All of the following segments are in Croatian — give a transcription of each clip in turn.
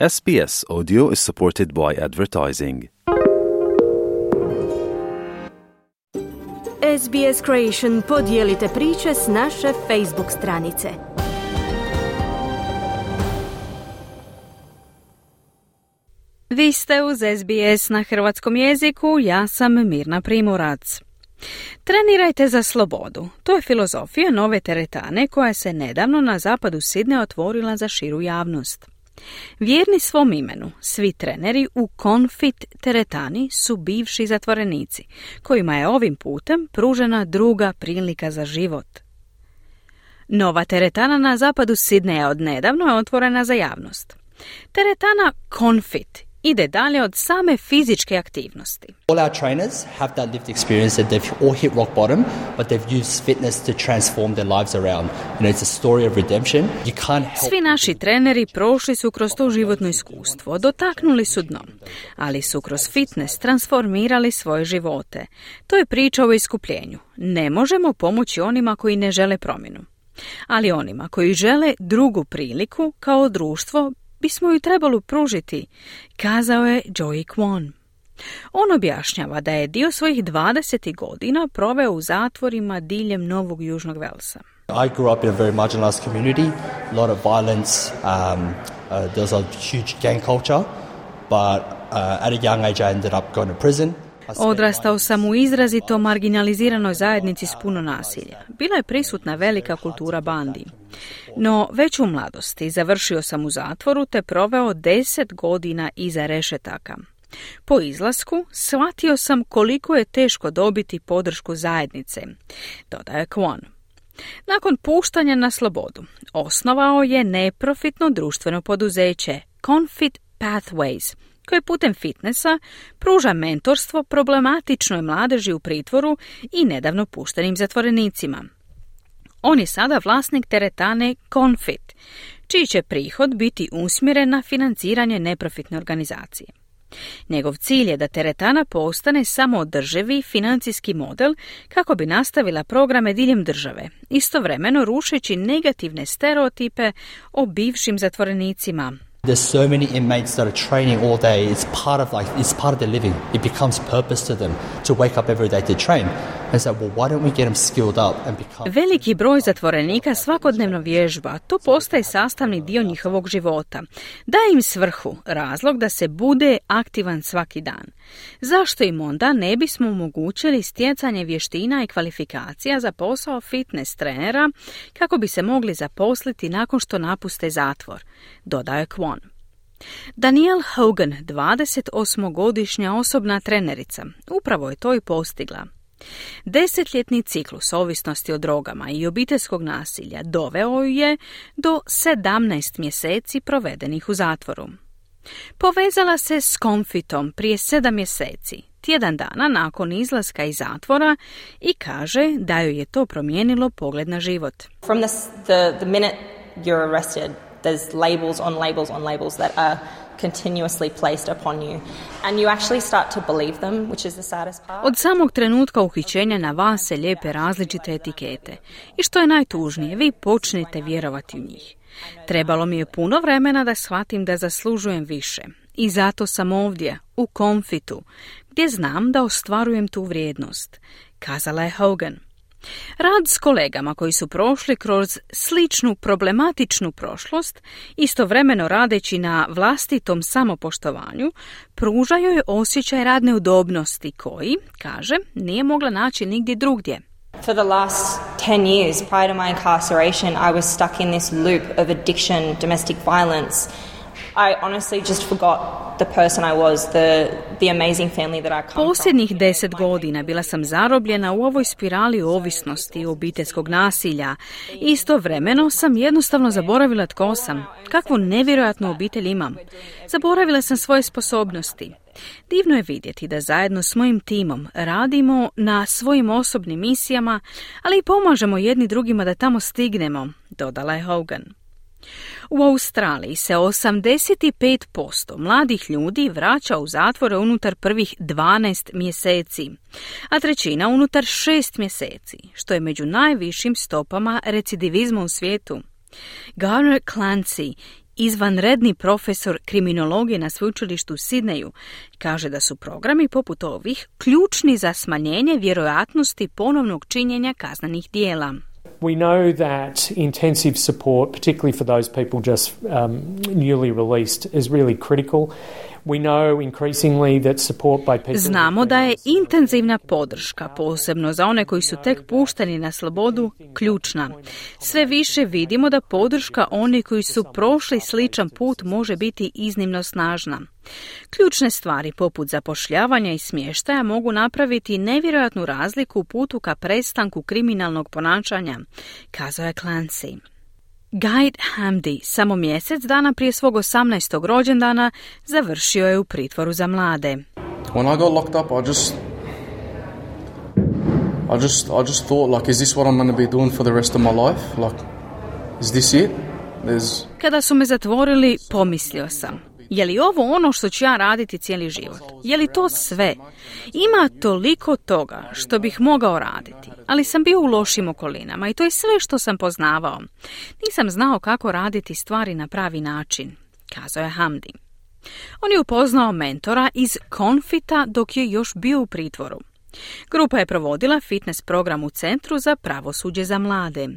SBS Audio is supported by advertising. SBS Creation podijelite priče s naše Facebook stranice. Vi ste uz SBS na hrvatskom jeziku, ja sam Mirna Primorac. Trenirajte za slobodu. To je filozofija nove teretane koja se nedavno na zapadu Sidne otvorila za širu javnost. Vjerni svom imenu, svi treneri u Confit teretani su bivši zatvorenici, kojima je ovim putem pružena druga prilika za život. Nova teretana na zapadu Sidneja od nedavno je otvorena za javnost. Teretana Confit ide dalje od same fizičke aktivnosti. All our trainers have that lived experience that they've all hit rock bottom, but they've used fitness to transform their lives around. You know, it's a story of redemption. You can't help Svi naši treneri prošli su kroz to životno iskustvo, dotaknuli su dno, ali su kroz fitness transformirali svoje živote. To je priča o iskupljenju. Ne možemo pomoći onima koji ne žele promjenu. Ali onima koji žele drugu priliku kao društvo bismo ju trebali pružiti, kazao je Joey Kwon. On objašnjava da je dio svojih 20 godina proveo u zatvorima diljem Novog Južnog Velsa. I grew up in a very marginalized community, a lot of violence, um, uh, was a huge gang culture, but uh, at a young age I ended up going to prison. Spent Odrastao sam u izrazito marginaliziranoj zajednici s puno nasilja. Bila je prisutna velika kultura bandi. No, već u mladosti završio sam u zatvoru te proveo deset godina iza rešetaka. Po izlasku shvatio sam koliko je teško dobiti podršku zajednice, dodaje Kwon. Nakon puštanja na slobodu, osnovao je neprofitno društveno poduzeće Confit Pathways, koje putem fitnessa pruža mentorstvo problematičnoj mladeži u pritvoru i nedavno puštenim zatvorenicima. On je sada vlasnik teretane Confit, čiji će prihod biti usmjeren na financiranje neprofitne organizacije. Njegov cilj je da teretana postane samoodrživi financijski model kako bi nastavila programe diljem države, istovremeno rušeći negativne stereotipe o bivšim zatvorenicima, There's so many inmates that are training all day. It's part of like it's part of their living. It becomes purpose to them to wake up every day to train. And so, well, why don't we get them skilled up and become Veliki broj zatvorenika svakodnevno vježba, to postaje sastavni dio njihovog života. Daje im svrhu, razlog da se bude aktivan svaki dan. Zašto im onda ne bismo omogućili stjecanje vještina i kvalifikacija za posao fitness trenera kako bi se mogli zaposliti nakon što napuste zatvor, dodaje Kwon. Daniel Hogan, 28-godišnja osobna trenerica, upravo je to i postigla. Desetljetni ciklus ovisnosti o drogama i obiteljskog nasilja doveo ju je do 17 mjeseci provedenih u zatvoru. Povezala se s Konfitom prije sedam mjeseci, tjedan dana nakon izlaska iz zatvora i kaže da joj je to promijenilo pogled na život. From the, the, the minute there's labels on labels on labels that are continuously placed upon you. And you actually start to believe them, which is the saddest part. Od samog trenutka uhićenja na vas se lijepe različite etikete. I što je najtužnije, vi počnete vjerovati u njih. Trebalo mi je puno vremena da shvatim da zaslužujem više. I zato sam ovdje, u konfitu, gdje znam da ostvarujem tu vrijednost, kazala je Hogan. Rad s kolegama koji su prošli kroz sličnu problematičnu prošlost, istovremeno radeći na vlastitom samopoštovanju, pružaju joj osjećaj radne udobnosti koji, kaže, nije mogla naći nigdje drugdje. For the last 10 years prior to my incarceration, I was stuck in this loop of addiction, domestic violence. I honestly just forgot the person I was, the, the amazing family that I come. Posljednjih deset godina bila sam zarobljena u ovoj spirali ovisnosti i obiteljskog nasilja. Istovremeno sam jednostavno zaboravila tko sam, kakvu nevjerojatnu obitelj imam. Zaboravila sam svoje sposobnosti. Divno je vidjeti da zajedno s mojim timom radimo na svojim osobnim misijama, ali i pomažemo jedni drugima da tamo stignemo, dodala je Hogan. U Australiji se 85% mladih ljudi vraća u zatvore unutar prvih 12 mjeseci, a trećina unutar 6 mjeseci, što je među najvišim stopama recidivizma u svijetu. Garner Clancy izvanredni profesor kriminologije na sveučilištu u Sidneju, kaže da su programi poput ovih ključni za smanjenje vjerojatnosti ponovnog činjenja kaznenih dijela. We know that intensive support, particularly for those people just um, newly released, is really critical. Znamo da je intenzivna podrška, posebno za one koji su tek pušteni na slobodu, ključna. Sve više vidimo da podrška onih koji su prošli sličan put može biti iznimno snažna. Ključne stvari poput zapošljavanja i smještaja mogu napraviti nevjerojatnu razliku u putu ka prestanku kriminalnog ponašanja, kazao je Clancy. Guide Hamdi samo mjesec dana prije svog 18. rođendana završio je u pritvoru za mlade. When I got locked up, I just I just I just thought like is this what I'm going to be doing for the rest of my life? Like is this it? There's... Kada su me zatvorili, pomislio sam. Je li ovo ono što ću ja raditi cijeli život? Je li to sve? Ima toliko toga što bih mogao raditi, ali sam bio u lošim okolinama i to je sve što sam poznavao. Nisam znao kako raditi stvari na pravi način, kazao je Hamdi. On je upoznao mentora iz Konfita dok je još bio u pritvoru. Grupa je provodila fitness program u Centru za pravosuđe za mlade.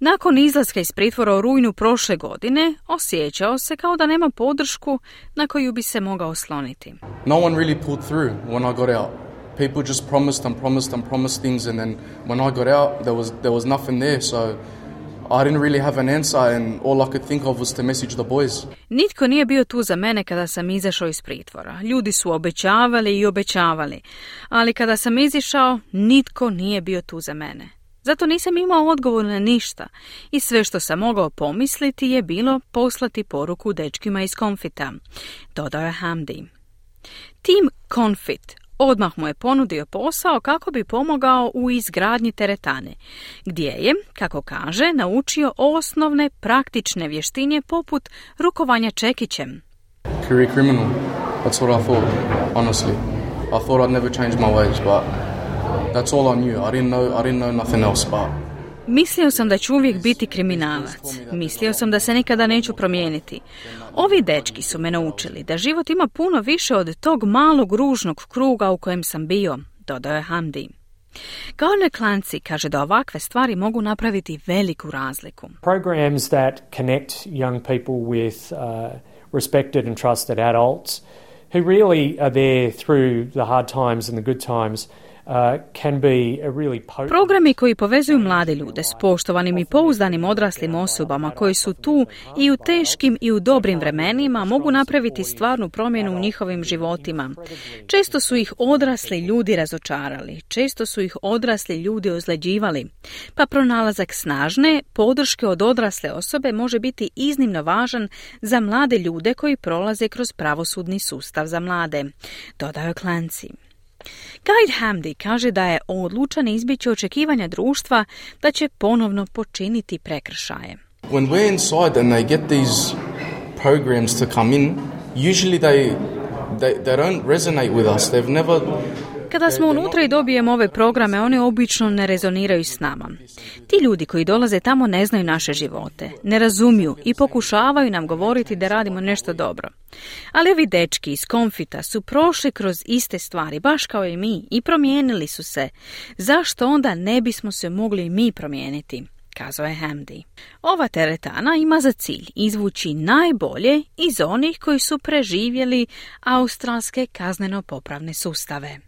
Nakon izlaska iz pritvora u rujnu prošle godine, osjećao se kao da nema podršku na koju bi se mogao osloniti. No one really pulled through when I got out. People just promised and promised and promised things and then when I got out there was, there was nothing there so I didn't really have an answer and all I could think of was to message the boys. Nitko nije bio tu za mene kada sam izašao iz pritvora. Ljudi su obećavali i obećavali, ali kada sam izišao, nitko nije bio tu za mene. Zato nisam imao odgovor na ništa i sve što sam mogao pomisliti je bilo poslati poruku dečkima iz Konfita, dodao je Hamdi. Tim Konfit odmah mu je ponudio posao kako bi pomogao u izgradnji teretane, gdje je, kako kaže, naučio osnovne praktične vještinje poput rukovanja čekićem. Career criminal, that's what I thought, honestly. I thought I'd never change my ways, but That's all I knew. I didn't know, I didn't know nothing else, but... Mislio sam da ću uvijek biti kriminalac. Mislio sam da se nikada neću promijeniti. Ovi dečki su me naučili da život ima puno više od tog malog ružnog kruga u kojem sam bio, dodao je Hamdi. Garner Clancy kaže da ovakve stvari mogu napraviti veliku razliku. Programs that connect young people with uh, respected and trusted adults who really are there through the hard times and the good times Programi koji povezuju mlade ljude s poštovanim i pouzdanim odraslim osobama koji su tu i u teškim i u dobrim vremenima mogu napraviti stvarnu promjenu u njihovim životima. Često su ih odrasli ljudi razočarali, često su ih odrasli ljudi ozleđivali, pa pronalazak snažne podrške od odrasle osobe može biti iznimno važan za mlade ljude koji prolaze kroz pravosudni sustav za mlade, dodao Clancy. Guide Hamdi kaže da je odlučan izbjeći očekivanja društva da će ponovno počiniti prekršaje. When we're inside and they get these programs to come in, usually they, they, they don't resonate with us. They've never kada smo unutra i dobijemo ove programe, one obično ne rezoniraju s nama. Ti ljudi koji dolaze tamo ne znaju naše živote, ne razumiju i pokušavaju nam govoriti da radimo nešto dobro. Ali ovi dečki iz konfita su prošli kroz iste stvari, baš kao i mi, i promijenili su se. Zašto onda ne bismo se mogli mi promijeniti? kazao je Hamdi. Ova teretana ima za cilj izvući najbolje iz onih koji su preživjeli australske kazneno-popravne sustave.